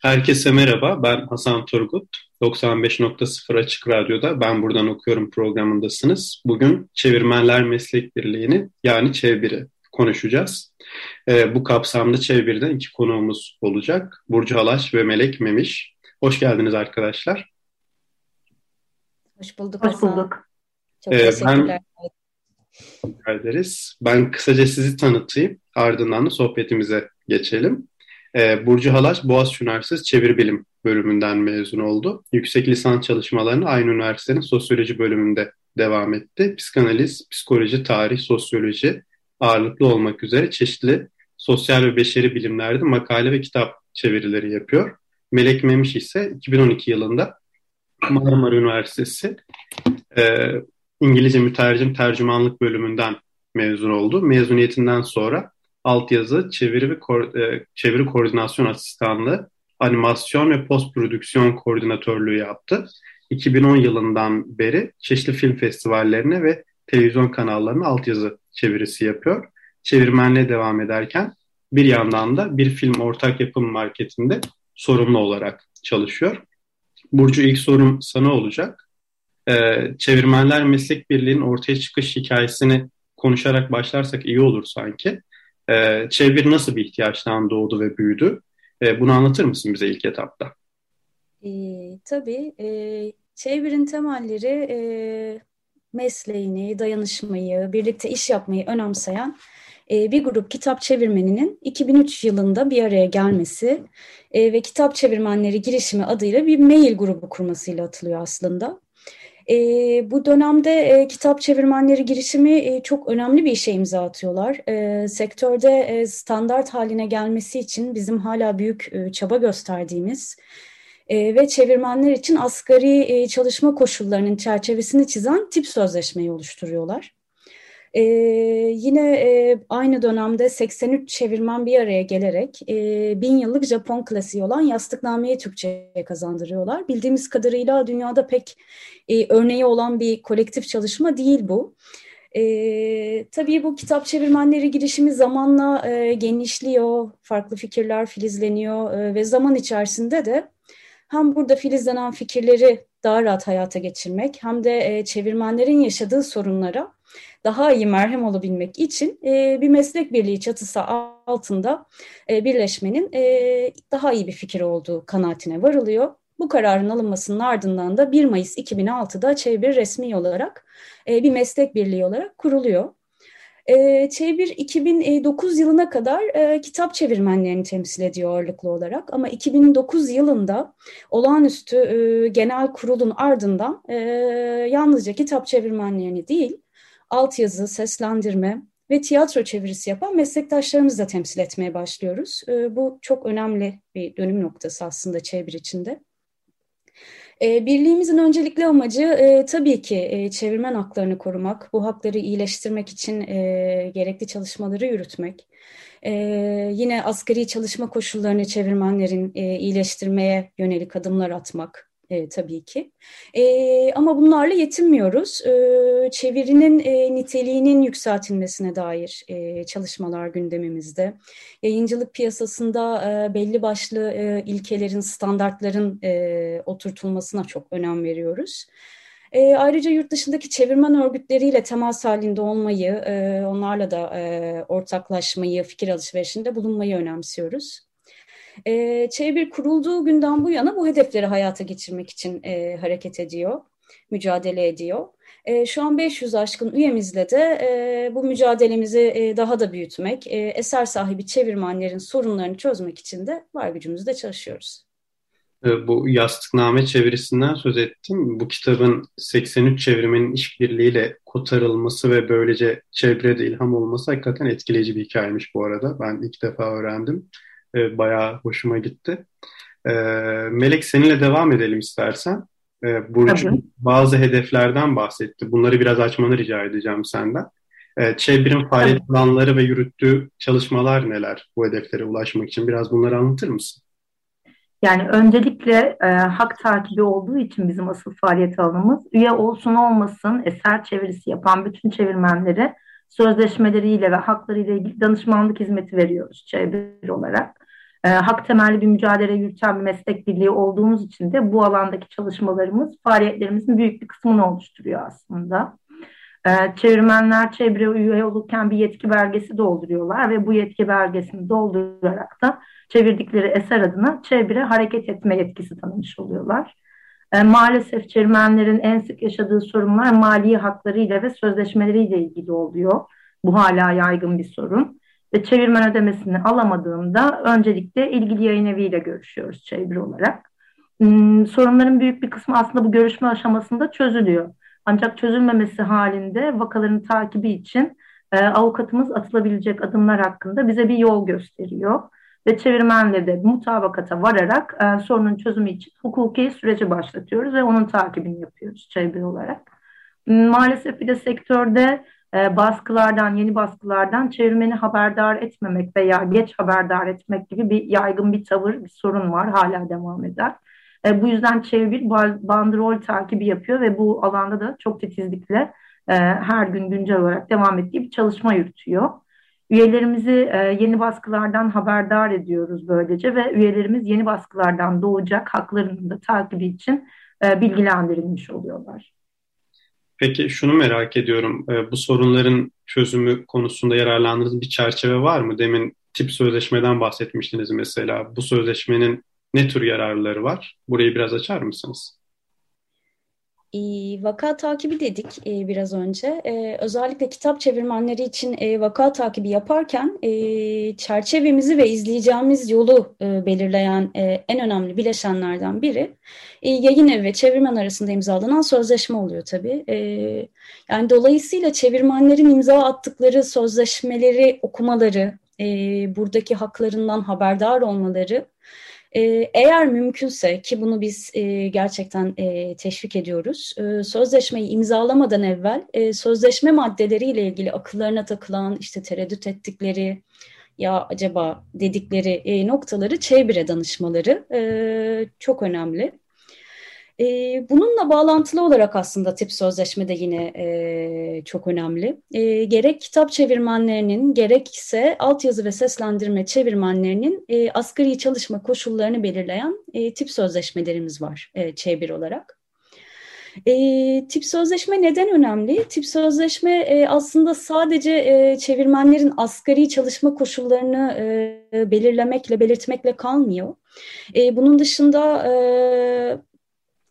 Herkese merhaba, ben Hasan Turgut. 95.0 Açık Radyo'da Ben Buradan Okuyorum programındasınız. Bugün Çevirmenler Meslek Birliği'ni yani Çevir'i konuşacağız. Ee, bu kapsamda Çevir'den iki konuğumuz olacak. Burcu Halaş ve Melek Memiş. Hoş geldiniz arkadaşlar. Hoş bulduk Hoş bulduk. Çok ee, teşekkürler. Ben, ederiz. Ben kısaca sizi tanıtayım. Ardından da sohbetimize geçelim. Ee, Burcu Halaş Boğaziçi Üniversitesi Çeviri Bilim bölümünden mezun oldu. Yüksek lisans çalışmalarını aynı üniversitenin sosyoloji bölümünde devam etti. Psikanaliz, psikoloji, tarih, sosyoloji ağırlıklı olmak üzere çeşitli sosyal ve beşeri bilimlerde makale ve kitap çevirileri yapıyor. Melek Memiş ise 2012 yılında Marmara Üniversitesi e, İngilizce mütercim tercümanlık bölümünden mezun oldu. Mezuniyetinden sonra altyazı, çeviri ve ko e, çeviri koordinasyon asistanlığı, animasyon ve post prodüksiyon koordinatörlüğü yaptı. 2010 yılından beri çeşitli film festivallerine ve televizyon kanallarına altyazı çevirisi yapıyor. Çevirmenliğe devam ederken bir yandan da bir film ortak yapım marketinde sorumlu olarak çalışıyor. Burcu ilk sorum sana olacak. Ee, Çevirmenler Meslek Birliği'nin ortaya çıkış hikayesini konuşarak başlarsak iyi olur sanki. Ee, çevir nasıl bir ihtiyaçtan doğdu ve büyüdü? Ee, bunu anlatır mısın bize ilk etapta? E, tabii. E, çevirin temelleri e, mesleğini, dayanışmayı, birlikte iş yapmayı önemseyen e, bir grup kitap çevirmeninin 2003 yılında bir araya gelmesi e, ve kitap çevirmenleri girişimi adıyla bir mail grubu kurmasıyla atılıyor aslında. E, bu dönemde e, kitap çevirmenleri girişimi e, çok önemli bir işe imza atıyorlar. E, sektörde e, standart haline gelmesi için bizim hala büyük e, çaba gösterdiğimiz e, ve çevirmenler için asgari e, çalışma koşullarının çerçevesini çizen tip sözleşmeyi oluşturuyorlar. E, yine e, aynı dönemde 83 çevirmen bir araya gelerek e, bin yıllık Japon klasiği olan Yastıkname'yi Türkçe'ye kazandırıyorlar. Bildiğimiz kadarıyla dünyada pek e, örneği olan bir kolektif çalışma değil bu. E, tabii bu kitap çevirmenleri girişimi zamanla e, genişliyor, farklı fikirler filizleniyor e, ve zaman içerisinde de hem burada filizlenen fikirleri daha rahat hayata geçirmek hem de e, çevirmenlerin yaşadığı sorunlara daha iyi merhem olabilmek için e, bir meslek birliği çatısı altında e, birleşmenin e, daha iyi bir fikir olduğu kanaatine varılıyor. Bu kararın alınmasının ardından da 1 Mayıs 2006'da Çevir resmi olarak e, bir meslek birliği olarak kuruluyor. E, Çevir 2009 yılına kadar e, kitap çevirmenlerini temsil ediyor ağırlıklı olarak ama 2009 yılında olağanüstü e, genel kurulun ardından e, yalnızca kitap çevirmenlerini değil altyazı, seslendirme ve tiyatro çevirisi yapan meslektaşlarımızı da temsil etmeye başlıyoruz. E, bu çok önemli bir dönüm noktası aslında çevir içinde. E, birliğimizin öncelikli amacı e, tabii ki e, çevirmen haklarını korumak, bu hakları iyileştirmek için e, gerekli çalışmaları yürütmek. Yine asgari çalışma koşullarını çevirmenlerin iyileştirmeye yönelik adımlar atmak e, tabii ki. E, ama bunlarla yetinmiyoruz. E, çevirinin e, niteliğinin yükseltilmesine dair e, çalışmalar gündemimizde. Yayıncılık piyasasında e, belli başlı e, ilkelerin, standartların e, oturtulmasına çok önem veriyoruz. E, ayrıca yurt dışındaki çevirmen örgütleriyle temas halinde olmayı, e, onlarla da e, ortaklaşmayı, fikir alışverişinde bulunmayı önemsiyoruz. E, Çevir kurulduğu günden bu yana bu hedefleri hayata geçirmek için e, hareket ediyor, mücadele ediyor. E, şu an 500 aşkın üyemizle de e, bu mücadelemizi e, daha da büyütmek, e, eser sahibi çevirmenlerin sorunlarını çözmek için de var gücümüzle çalışıyoruz. Ee, bu yastıkname çevirisinden söz ettim. Bu kitabın 83 çevirmenin işbirliğiyle kotarılması ve böylece çevrede ilham olması hakikaten etkileyici bir hikayemiş bu arada. Ben ilk defa öğrendim. Ee, bayağı hoşuma gitti. Ee, Melek seninle devam edelim istersen. Burcu Tabii. bazı hedeflerden bahsetti. Bunları biraz açmanı rica edeceğim senden. Çevrim faaliyet planları ve yürüttüğü çalışmalar neler bu hedeflere ulaşmak için? Biraz bunları anlatır mısın? Yani öncelikle e, hak takibi olduğu için bizim asıl faaliyet alanımız üye olsun olmasın eser çevirisi yapan bütün çevirmenlere sözleşmeleriyle ve haklarıyla ilgili danışmanlık hizmeti veriyoruz çevir olarak. E, hak temelli bir mücadele yürüten bir meslek birliği olduğumuz için de bu alandaki çalışmalarımız faaliyetlerimizin büyük bir kısmını oluşturuyor aslında. E, çevirmenler çevre üye olurken bir yetki belgesi dolduruyorlar ve bu yetki belgesini doldurarak da çevirdikleri eser adına çevre hareket etme yetkisi tanımış oluyorlar. E, maalesef çevirmenlerin en sık yaşadığı sorunlar mali haklarıyla ve sözleşmeleriyle ilgili oluyor. Bu hala yaygın bir sorun. Ve çevirmen ödemesini alamadığında öncelikle ilgili yayın eviyle görüşüyoruz çeviri olarak. Hmm, sorunların büyük bir kısmı aslında bu görüşme aşamasında çözülüyor. Ancak çözülmemesi halinde vakaların takibi için e, avukatımız atılabilecek adımlar hakkında bize bir yol gösteriyor ve çevirmenle de mutabakata vararak e, sorunun çözümü için hukuki süreci başlatıyoruz ve onun takibini yapıyoruz çeviri olarak. Maalesef bir de sektörde e, baskılardan, yeni baskılardan çevirmeni haberdar etmemek veya geç haberdar etmek gibi bir yaygın bir tavır, bir sorun var. Hala devam eder. E, bu yüzden çevir bandrol takibi yapıyor ve bu alanda da çok titizlikle e, her gün güncel olarak devam ettiği bir çalışma yürütüyor. Üyelerimizi e, yeni baskılardan haberdar ediyoruz böylece ve üyelerimiz yeni baskılardan doğacak haklarının da takibi için e, bilgilendirilmiş oluyorlar. Peki şunu merak ediyorum. E, bu sorunların çözümü konusunda yararlandığınız bir çerçeve var mı? Demin tip sözleşmeden bahsetmiştiniz mesela. Bu sözleşmenin ne tür yararları var? Burayı biraz açar mısınız? Vaka takibi dedik e, biraz önce. E, özellikle kitap çevirmenleri için e, vaka takibi yaparken çerçevemizi ve izleyeceğimiz yolu belirleyen en önemli bileşenlerden biri yayın evi ve çevirmen arasında imzalanan sözleşme oluyor tabii. Yani dolayısıyla çevirmenlerin imza attıkları sözleşmeleri okumaları, buradaki haklarından haberdar olmaları e, eğer mümkünse ki bunu biz e, gerçekten e, teşvik ediyoruz, e, sözleşmeyi imzalamadan evvel e, sözleşme maddeleriyle ilgili akıllarına takılan işte tereddüt ettikleri ya acaba dedikleri noktaları çevire danışmaları çok önemli. Bununla bağlantılı olarak aslında tip sözleşme de yine çok önemli. Gerek kitap çevirmenlerinin gerekse altyazı ve seslendirme çevirmenlerinin e, asgari çalışma koşullarını belirleyen tip sözleşmelerimiz var e, çevir olarak. E, tip sözleşme neden önemli? Tip sözleşme e, aslında sadece e, çevirmenlerin asgari çalışma koşullarını e, belirlemekle, belirtmekle kalmıyor. E, bunun dışında e,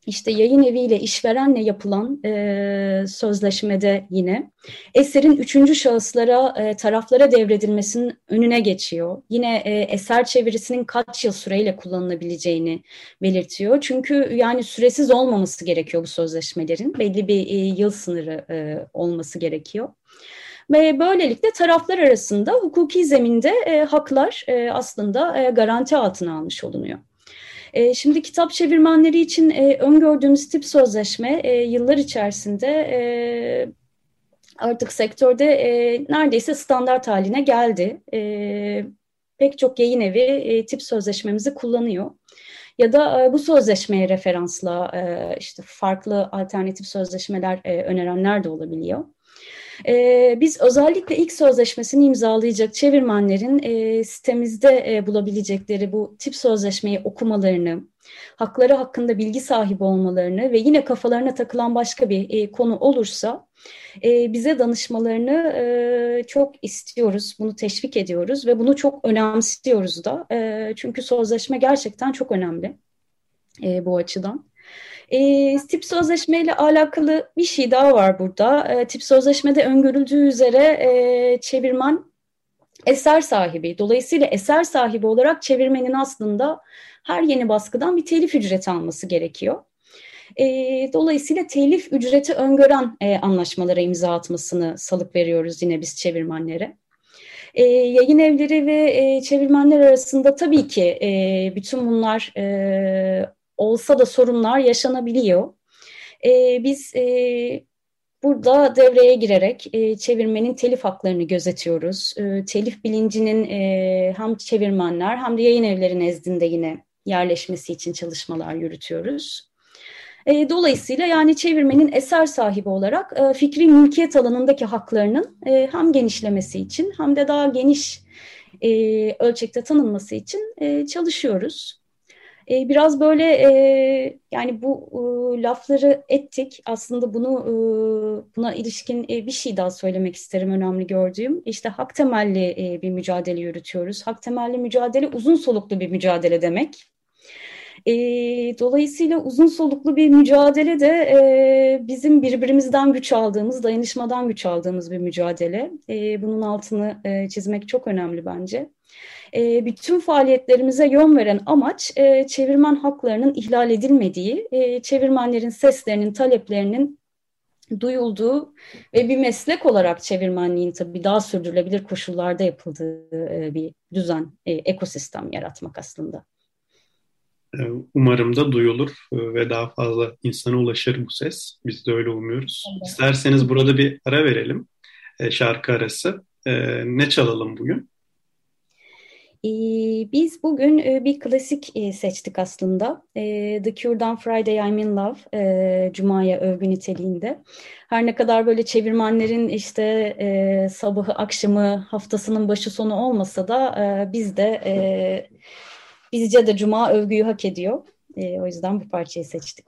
işte yayın eviyle işverenle yapılan e, sözleşmede yine eserin üçüncü şahıslara e, taraflara devredilmesinin önüne geçiyor. Yine e, eser çevirisinin kaç yıl süreyle kullanılabileceğini belirtiyor. Çünkü yani süresiz olmaması gerekiyor bu sözleşmelerin. Belli bir e, yıl sınırı e, olması gerekiyor. Ve böylelikle taraflar arasında hukuki zeminde e, haklar e, aslında e, garanti altına almış olunuyor. E, şimdi kitap çevirmenleri için e, öngördüğümüz tip sözleşme e, yıllar içerisinde e, artık sektörde e, neredeyse standart haline geldi. E, pek çok yayın evi e, tip sözleşmemizi kullanıyor. Ya da e, bu sözleşmeye referansla e, işte farklı alternatif sözleşmeler e, önerenler de olabiliyor. E, biz özellikle ilk sözleşmesini imzalayacak çevirmenlerin e, sitemizde e, bulabilecekleri bu tip sözleşmeyi okumalarını, hakları hakkında bilgi sahibi olmalarını ve yine kafalarına takılan başka bir e, konu olursa e, bize danışmalarını e, çok istiyoruz, bunu teşvik ediyoruz ve bunu çok önemsiyoruz da. E, çünkü sözleşme gerçekten çok önemli e, bu açıdan. E, tip sözleşme ile alakalı bir şey daha var burada. E, tip sözleşmede öngörüldüğü üzere e, çevirmen eser sahibi. Dolayısıyla eser sahibi olarak çevirmenin aslında her yeni baskıdan bir telif ücreti alması gerekiyor. E, dolayısıyla telif ücreti öngören e, anlaşmalara imza atmasını salık veriyoruz yine biz çevirmenlere. E, yayın evleri ve e, çevirmenler arasında tabii ki e, bütün bunlar e, olsa da sorunlar yaşanabiliyor. E, biz e, burada devreye girerek e, çevirmenin telif haklarını gözetiyoruz. E, telif bilincinin e, hem çevirmenler hem de yayın evleri nezdinde yine yerleşmesi için çalışmalar yürütüyoruz. E, dolayısıyla yani çevirmenin eser sahibi olarak e, fikri mülkiyet alanındaki haklarının e, hem genişlemesi için hem de daha geniş e, ölçekte tanınması için çalışıyoruz. E, biraz böyle e, yani bu e, lafları ettik. Aslında bunu e, buna ilişkin e, bir şey daha söylemek isterim önemli gördüğüm. İşte hak temelli e, bir mücadele yürütüyoruz. Hak temelli mücadele uzun soluklu bir mücadele demek. E, dolayısıyla uzun soluklu bir mücadele de e, bizim birbirimizden güç aldığımız, dayanışmadan güç aldığımız bir mücadele. E, bunun altını e, çizmek çok önemli bence. E, bütün faaliyetlerimize yön veren amaç e, çevirmen haklarının ihlal edilmediği, e, çevirmenlerin seslerinin, taleplerinin duyulduğu ve bir meslek olarak çevirmenliğin tabii daha sürdürülebilir koşullarda yapıldığı bir düzen, ekosistem yaratmak aslında. Ee, umarım da duyulur e, ve daha fazla insana ulaşır bu ses. Biz de öyle umuyoruz. Evet. İsterseniz burada bir ara verelim. E, şarkı arası. E, ne çalalım bugün? Biz bugün bir klasik seçtik aslında. The Cure'dan Friday I'm in Love, Cuma'ya övgü niteliğinde. Her ne kadar böyle çevirmenlerin işte sabahı, akşamı, haftasının başı sonu olmasa da biz de Bizce de Cuma övgüyü hak ediyor. E, o yüzden bu parçayı seçtik.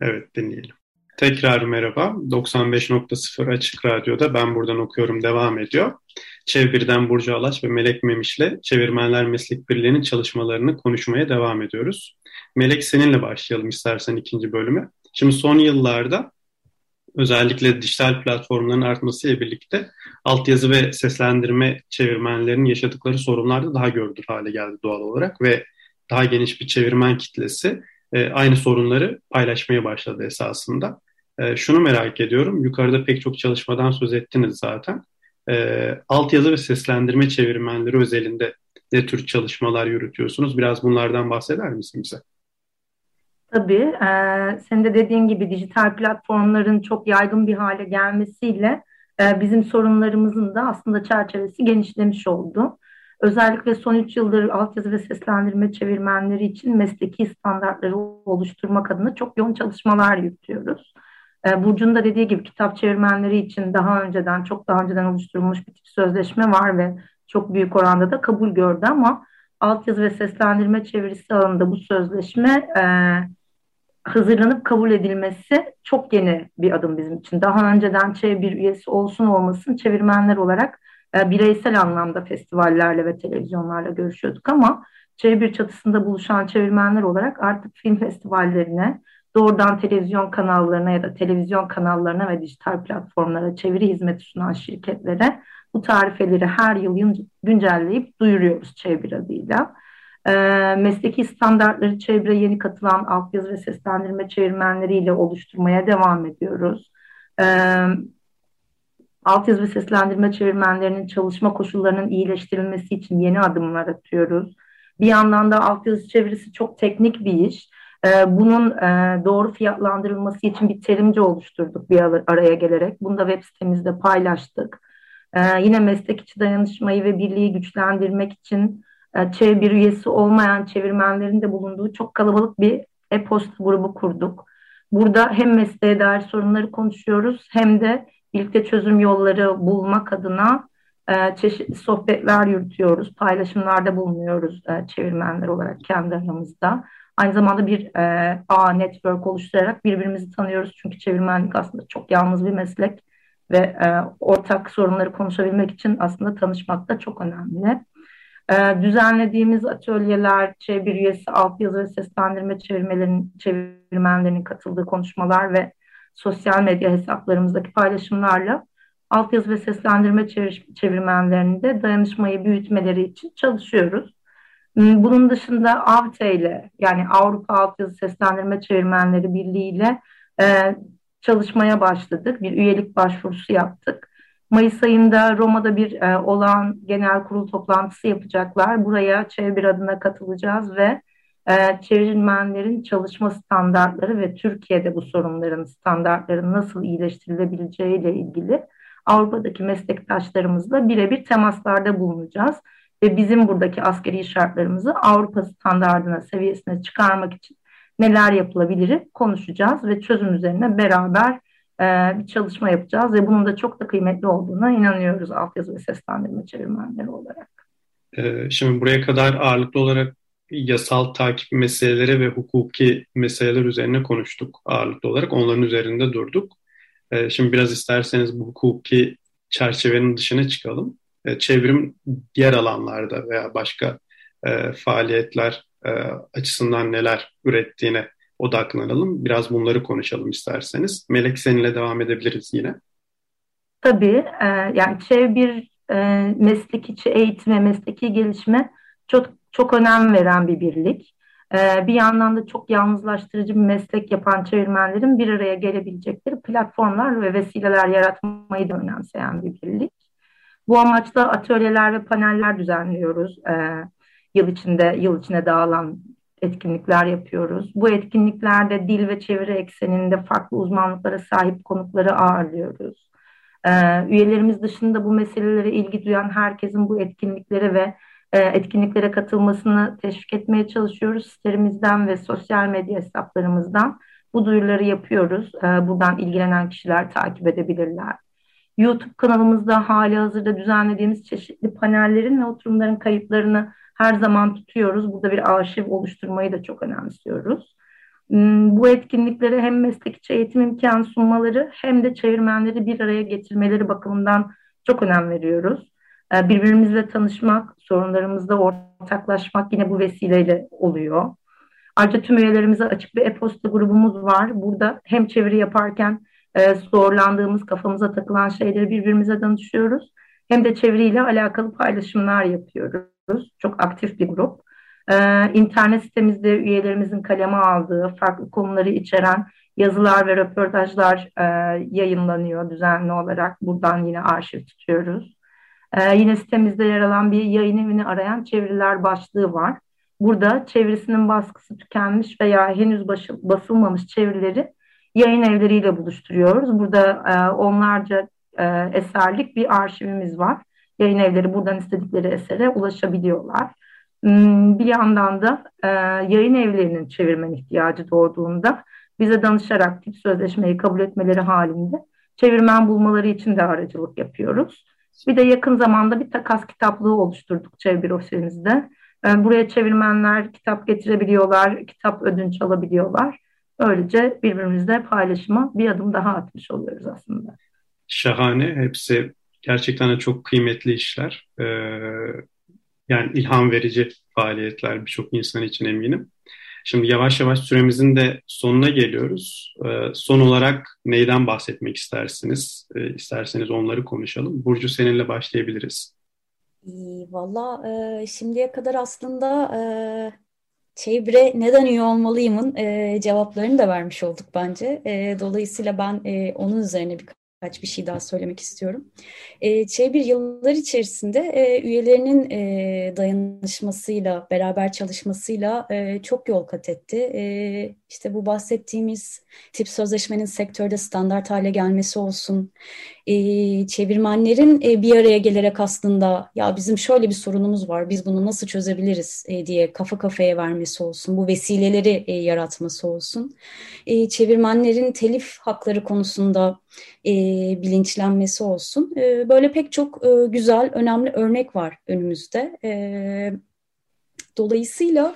Evet dinleyelim. Tekrar merhaba. 95.0 Açık Radyo'da Ben Buradan Okuyorum devam ediyor. Çeviriden Burcu Alaç ve Melek Memiş'le Çevirmenler Meslek Birliği'nin çalışmalarını konuşmaya devam ediyoruz. Melek seninle başlayalım istersen ikinci bölümü. Şimdi son yıllarda özellikle dijital platformların artmasıyla birlikte altyazı ve seslendirme çevirmenlerinin yaşadıkları sorunlar da daha görülür hale geldi doğal olarak ve daha geniş bir çevirmen kitlesi e, aynı sorunları paylaşmaya başladı esasında. E, şunu merak ediyorum, yukarıda pek çok çalışmadan söz ettiniz zaten. E, altyazı ve seslendirme çevirmenleri özelinde ne tür çalışmalar yürütüyorsunuz? Biraz bunlardan bahseder misin bize? Tabii, e, senin de dediğin gibi dijital platformların çok yaygın bir hale gelmesiyle e, bizim sorunlarımızın da aslında çerçevesi genişlemiş oldu. Özellikle son üç yıldır altyazı ve seslendirme çevirmenleri için mesleki standartları oluşturmak adına çok yoğun çalışmalar yürütüyoruz. E, Burcu'nun da dediği gibi kitap çevirmenleri için daha önceden, çok daha önceden oluşturulmuş bir sözleşme var ve çok büyük oranda da kabul gördü ama altyazı ve seslendirme çevirisi alanında bu sözleşme e, hazırlanıp kabul edilmesi çok yeni bir adım bizim için. Daha önceden çevir üyesi olsun olmasın çevirmenler olarak e, bireysel anlamda festivallerle ve televizyonlarla görüşüyorduk ama çevir çatısında buluşan çevirmenler olarak artık film festivallerine, doğrudan televizyon kanallarına ya da televizyon kanallarına ve dijital platformlara çeviri hizmeti sunan şirketlere bu tarifeleri her yıl güncelleyip duyuruyoruz çevir adıyla. E, mesleki standartları çevre yeni katılan altyazı ve seslendirme çevirmenleriyle oluşturmaya devam ediyoruz. E, altyazı ve seslendirme çevirmenlerinin çalışma koşullarının iyileştirilmesi için yeni adımlar atıyoruz. Bir yandan da altyazı çevirisi çok teknik bir iş. Bunun doğru fiyatlandırılması için bir terimci oluşturduk bir araya gelerek. Bunu da web sitemizde paylaştık. Yine meslek içi dayanışmayı ve birliği güçlendirmek için bir üyesi olmayan çevirmenlerin de bulunduğu çok kalabalık bir e-posta grubu kurduk. Burada hem mesleğe dair sorunları konuşuyoruz hem de birlikte çözüm yolları bulmak adına e, çeşitli sohbetler yürütüyoruz, paylaşımlarda bulunuyoruz e, çevirmenler olarak kendi aramızda. Aynı zamanda bir e, ağ network oluşturarak birbirimizi tanıyoruz. Çünkü çevirmenlik aslında çok yalnız bir meslek ve e, ortak sorunları konuşabilmek için aslında tanışmak da çok önemli. E, düzenlediğimiz atölyeler, çevir üyesi, altyazı ve seslendirme çevirmenlerinin katıldığı konuşmalar ve sosyal medya hesaplarımızdaki paylaşımlarla altyazı ve seslendirme çevir, çevirmenlerinde dayanışmayı büyütmeleri için çalışıyoruz. Hmm, bunun dışında AVTE ile yani Avrupa Altyazı Seslendirme Çevirmenleri Birliği ile e, çalışmaya başladık. Bir üyelik başvurusu yaptık. Mayıs ayında Roma'da bir e, olağan genel kurul toplantısı yapacaklar. Buraya çevir adına katılacağız ve e, çevirmenlerin çalışma standartları ve Türkiye'de bu sorunların standartları nasıl iyileştirilebileceği ile ilgili Avrupa'daki meslektaşlarımızla birebir temaslarda bulunacağız ve bizim buradaki askeri şartlarımızı Avrupa standartına seviyesine çıkarmak için neler yapılabilir konuşacağız ve çözüm üzerine beraber bir çalışma yapacağız ve bunun da çok da kıymetli olduğuna inanıyoruz altyazı ve seslendirme çevirmenleri olarak. E, şimdi buraya kadar ağırlıklı olarak yasal takip meseleleri ve hukuki meseleler üzerine konuştuk ağırlıklı olarak. Onların üzerinde durduk. E, şimdi biraz isterseniz bu hukuki çerçevenin dışına çıkalım. E, çevrim diğer alanlarda veya başka e, faaliyetler e, açısından neler ürettiğine odaklanalım. Biraz bunları konuşalım isterseniz. Melek seninle devam edebiliriz yine. Tabii. E, yani çevir e, meslek içi eğitime, mesleki gelişme çok çok önem veren bir birlik. E, bir yandan da çok yalnızlaştırıcı bir meslek yapan çevirmenlerin bir araya gelebilecekleri platformlar ve vesileler yaratmayı da önemseyen bir birlik. Bu amaçla atölyeler ve paneller düzenliyoruz. E, yıl içinde yıl içine dağılan etkinlikler yapıyoruz. Bu etkinliklerde dil ve çeviri ekseninde farklı uzmanlıklara sahip konukları ağırlıyoruz. Ee, üyelerimiz dışında bu meselelere ilgi duyan herkesin bu etkinliklere ve e, etkinliklere katılmasını teşvik etmeye çalışıyoruz. Sitelerimizden ve sosyal medya hesaplarımızdan bu duyuruları yapıyoruz. Ee, buradan ilgilenen kişiler takip edebilirler. YouTube kanalımızda hali hazırda düzenlediğimiz çeşitli panellerin ve oturumların kayıtlarını her zaman tutuyoruz. Burada bir arşiv oluşturmayı da çok önemsiyoruz. Hmm, bu etkinliklere hem meslek eğitim imkanı sunmaları hem de çevirmenleri bir araya getirmeleri bakımından çok önem veriyoruz. Ee, birbirimizle tanışmak, sorunlarımızda ortaklaşmak yine bu vesileyle oluyor. Ayrıca tüm üyelerimize açık bir e-posta grubumuz var. Burada hem çeviri yaparken e, zorlandığımız, kafamıza takılan şeyleri birbirimize danışıyoruz. Hem de çeviriyle alakalı paylaşımlar yapıyoruz çok aktif bir grup. Ee, internet sitemizde üyelerimizin kaleme aldığı farklı konuları içeren yazılar ve röportajlar e, yayınlanıyor düzenli olarak. Buradan yine arşiv tutuyoruz. Ee, yine sitemizde yer alan bir yayın evini arayan çeviriler başlığı var. Burada çevirisinin baskısı tükenmiş veya henüz basılmamış çevirileri yayın evleriyle buluşturuyoruz. Burada e, onlarca e, eserlik bir arşivimiz var yayın evleri buradan istedikleri esere ulaşabiliyorlar. Hmm, bir yandan da e, yayın evlerinin çevirmen ihtiyacı doğduğunda bize danışarak tip sözleşmeyi kabul etmeleri halinde çevirmen bulmaları için de aracılık yapıyoruz. Bir de yakın zamanda bir takas kitaplığı oluşturduk çevir ofisimizde. E, buraya çevirmenler kitap getirebiliyorlar, kitap ödünç alabiliyorlar. Böylece birbirimizle paylaşıma bir adım daha atmış oluyoruz aslında. Şahane. Hepsi gerçekten de çok kıymetli işler. Ee, yani ilham verici faaliyetler birçok insan için eminim. Şimdi yavaş yavaş süremizin de sonuna geliyoruz. Ee, son olarak neyden bahsetmek istersiniz? Ee, isterseniz onları konuşalım. Burcu seninle başlayabiliriz. Valla e, şimdiye kadar aslında e, çevre neden üye olmalıyımın e, cevaplarını da vermiş olduk bence. E, dolayısıyla ben e, onun üzerine bir birkaç bir şey daha söylemek istiyorum. E, Çevir yıllar içerisinde e, üyelerinin e, dayanışmasıyla, beraber çalışmasıyla e, çok yol kat etti. E, işte bu bahsettiğimiz tip sözleşmenin sektörde standart hale gelmesi olsun, çevirmenlerin bir araya gelerek aslında ya bizim şöyle bir sorunumuz var, biz bunu nasıl çözebiliriz diye kafa kafaya vermesi olsun, bu vesileleri yaratması olsun. Çevirmenlerin telif hakları konusunda e, bilinçlenmesi olsun. E, böyle pek çok e, güzel, önemli örnek var önümüzde. E, dolayısıyla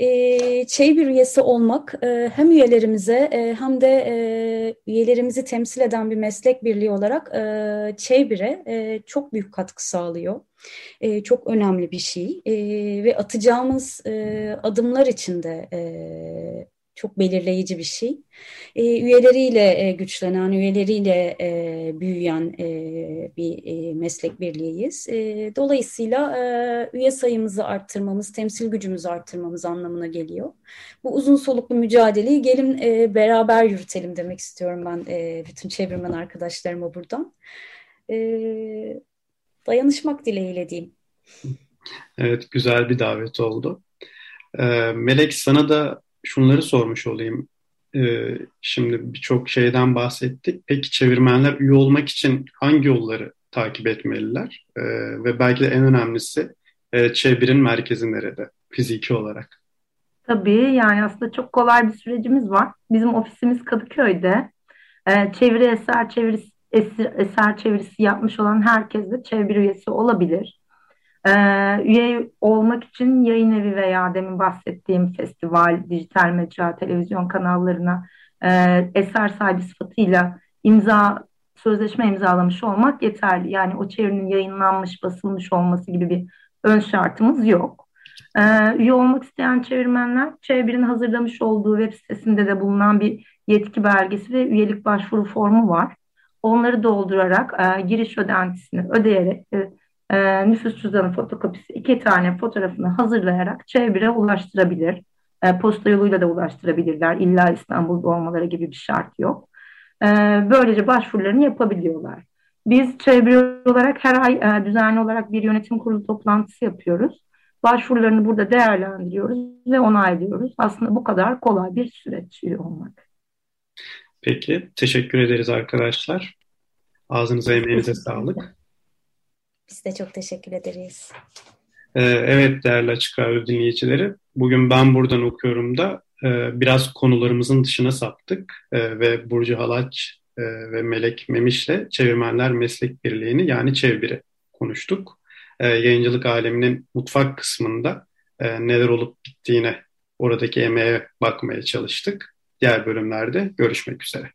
e, bir üyesi olmak e, hem üyelerimize e, hem de e, üyelerimizi temsil eden bir meslek birliği olarak e, Çeybir'e e, çok büyük katkı sağlıyor. E, çok önemli bir şey e, ve atacağımız e, adımlar için de e, çok belirleyici bir şey. E, üyeleriyle e, güçlenen, üyeleriyle e, büyüyen e, bir e, meslek birliğiyiz. E, dolayısıyla e, üye sayımızı arttırmamız, temsil gücümüzü arttırmamız anlamına geliyor. Bu uzun soluklu mücadeleyi gelin e, beraber yürütelim demek istiyorum ben e, bütün çevirmen arkadaşlarıma buradan. E, dayanışmak dileğiyle diyeyim. Evet, güzel bir davet oldu. Ee, Melek sana da şunları sormuş olayım. Ee, şimdi birçok şeyden bahsettik. Peki çevirmenler üye olmak için hangi yolları takip etmeliler? Ee, ve belki de en önemlisi e, çevirin merkezi nerede fiziki olarak? Tabii yani aslında çok kolay bir sürecimiz var. Bizim ofisimiz Kadıköy'de. Ee, çeviri eser çevirisi eser, çevirisi yapmış olan herkes de çeviri üyesi olabilir. Ee, üye olmak için yayın evi veya demin bahsettiğim festival, dijital mecra, televizyon kanallarına e, eser sahibi sıfatıyla imza sözleşme imzalamış olmak yeterli. Yani o çevirinin yayınlanmış, basılmış olması gibi bir ön şartımız yok. Ee, üye olmak isteyen çevirmenler çevirinin hazırlamış olduğu web sitesinde de bulunan bir yetki belgesi ve üyelik başvuru formu var. Onları doldurarak e, giriş ödentisini ödeyerek e, e, nüfus cüzdanı fotokopisi iki tane fotoğrafını hazırlayarak çevire ulaştırabilir. E, posta yoluyla da ulaştırabilirler. İlla İstanbul'da olmaları gibi bir şart yok. E, böylece başvurularını yapabiliyorlar. Biz çevre olarak her ay e, düzenli olarak bir yönetim kurulu toplantısı yapıyoruz. Başvurularını burada değerlendiriyoruz ve onaylıyoruz. Aslında bu kadar kolay bir süreç olmak. Peki, teşekkür ederiz arkadaşlar. Ağzınıza emeğinize sağlık. Biz de çok teşekkür ederiz. Ee, evet değerli Açık Radyo dinleyicileri, bugün ben buradan okuyorum da e, biraz konularımızın dışına saptık e, ve Burcu Halaç e, ve Melek Memiş'le Çevirmenler Meslek Birliği'ni yani Çevbir'i konuştuk. Yayıncılık aleminin mutfak kısmında neler olup bittiğine, oradaki emeğe bakmaya çalıştık. Diğer bölümlerde görüşmek üzere.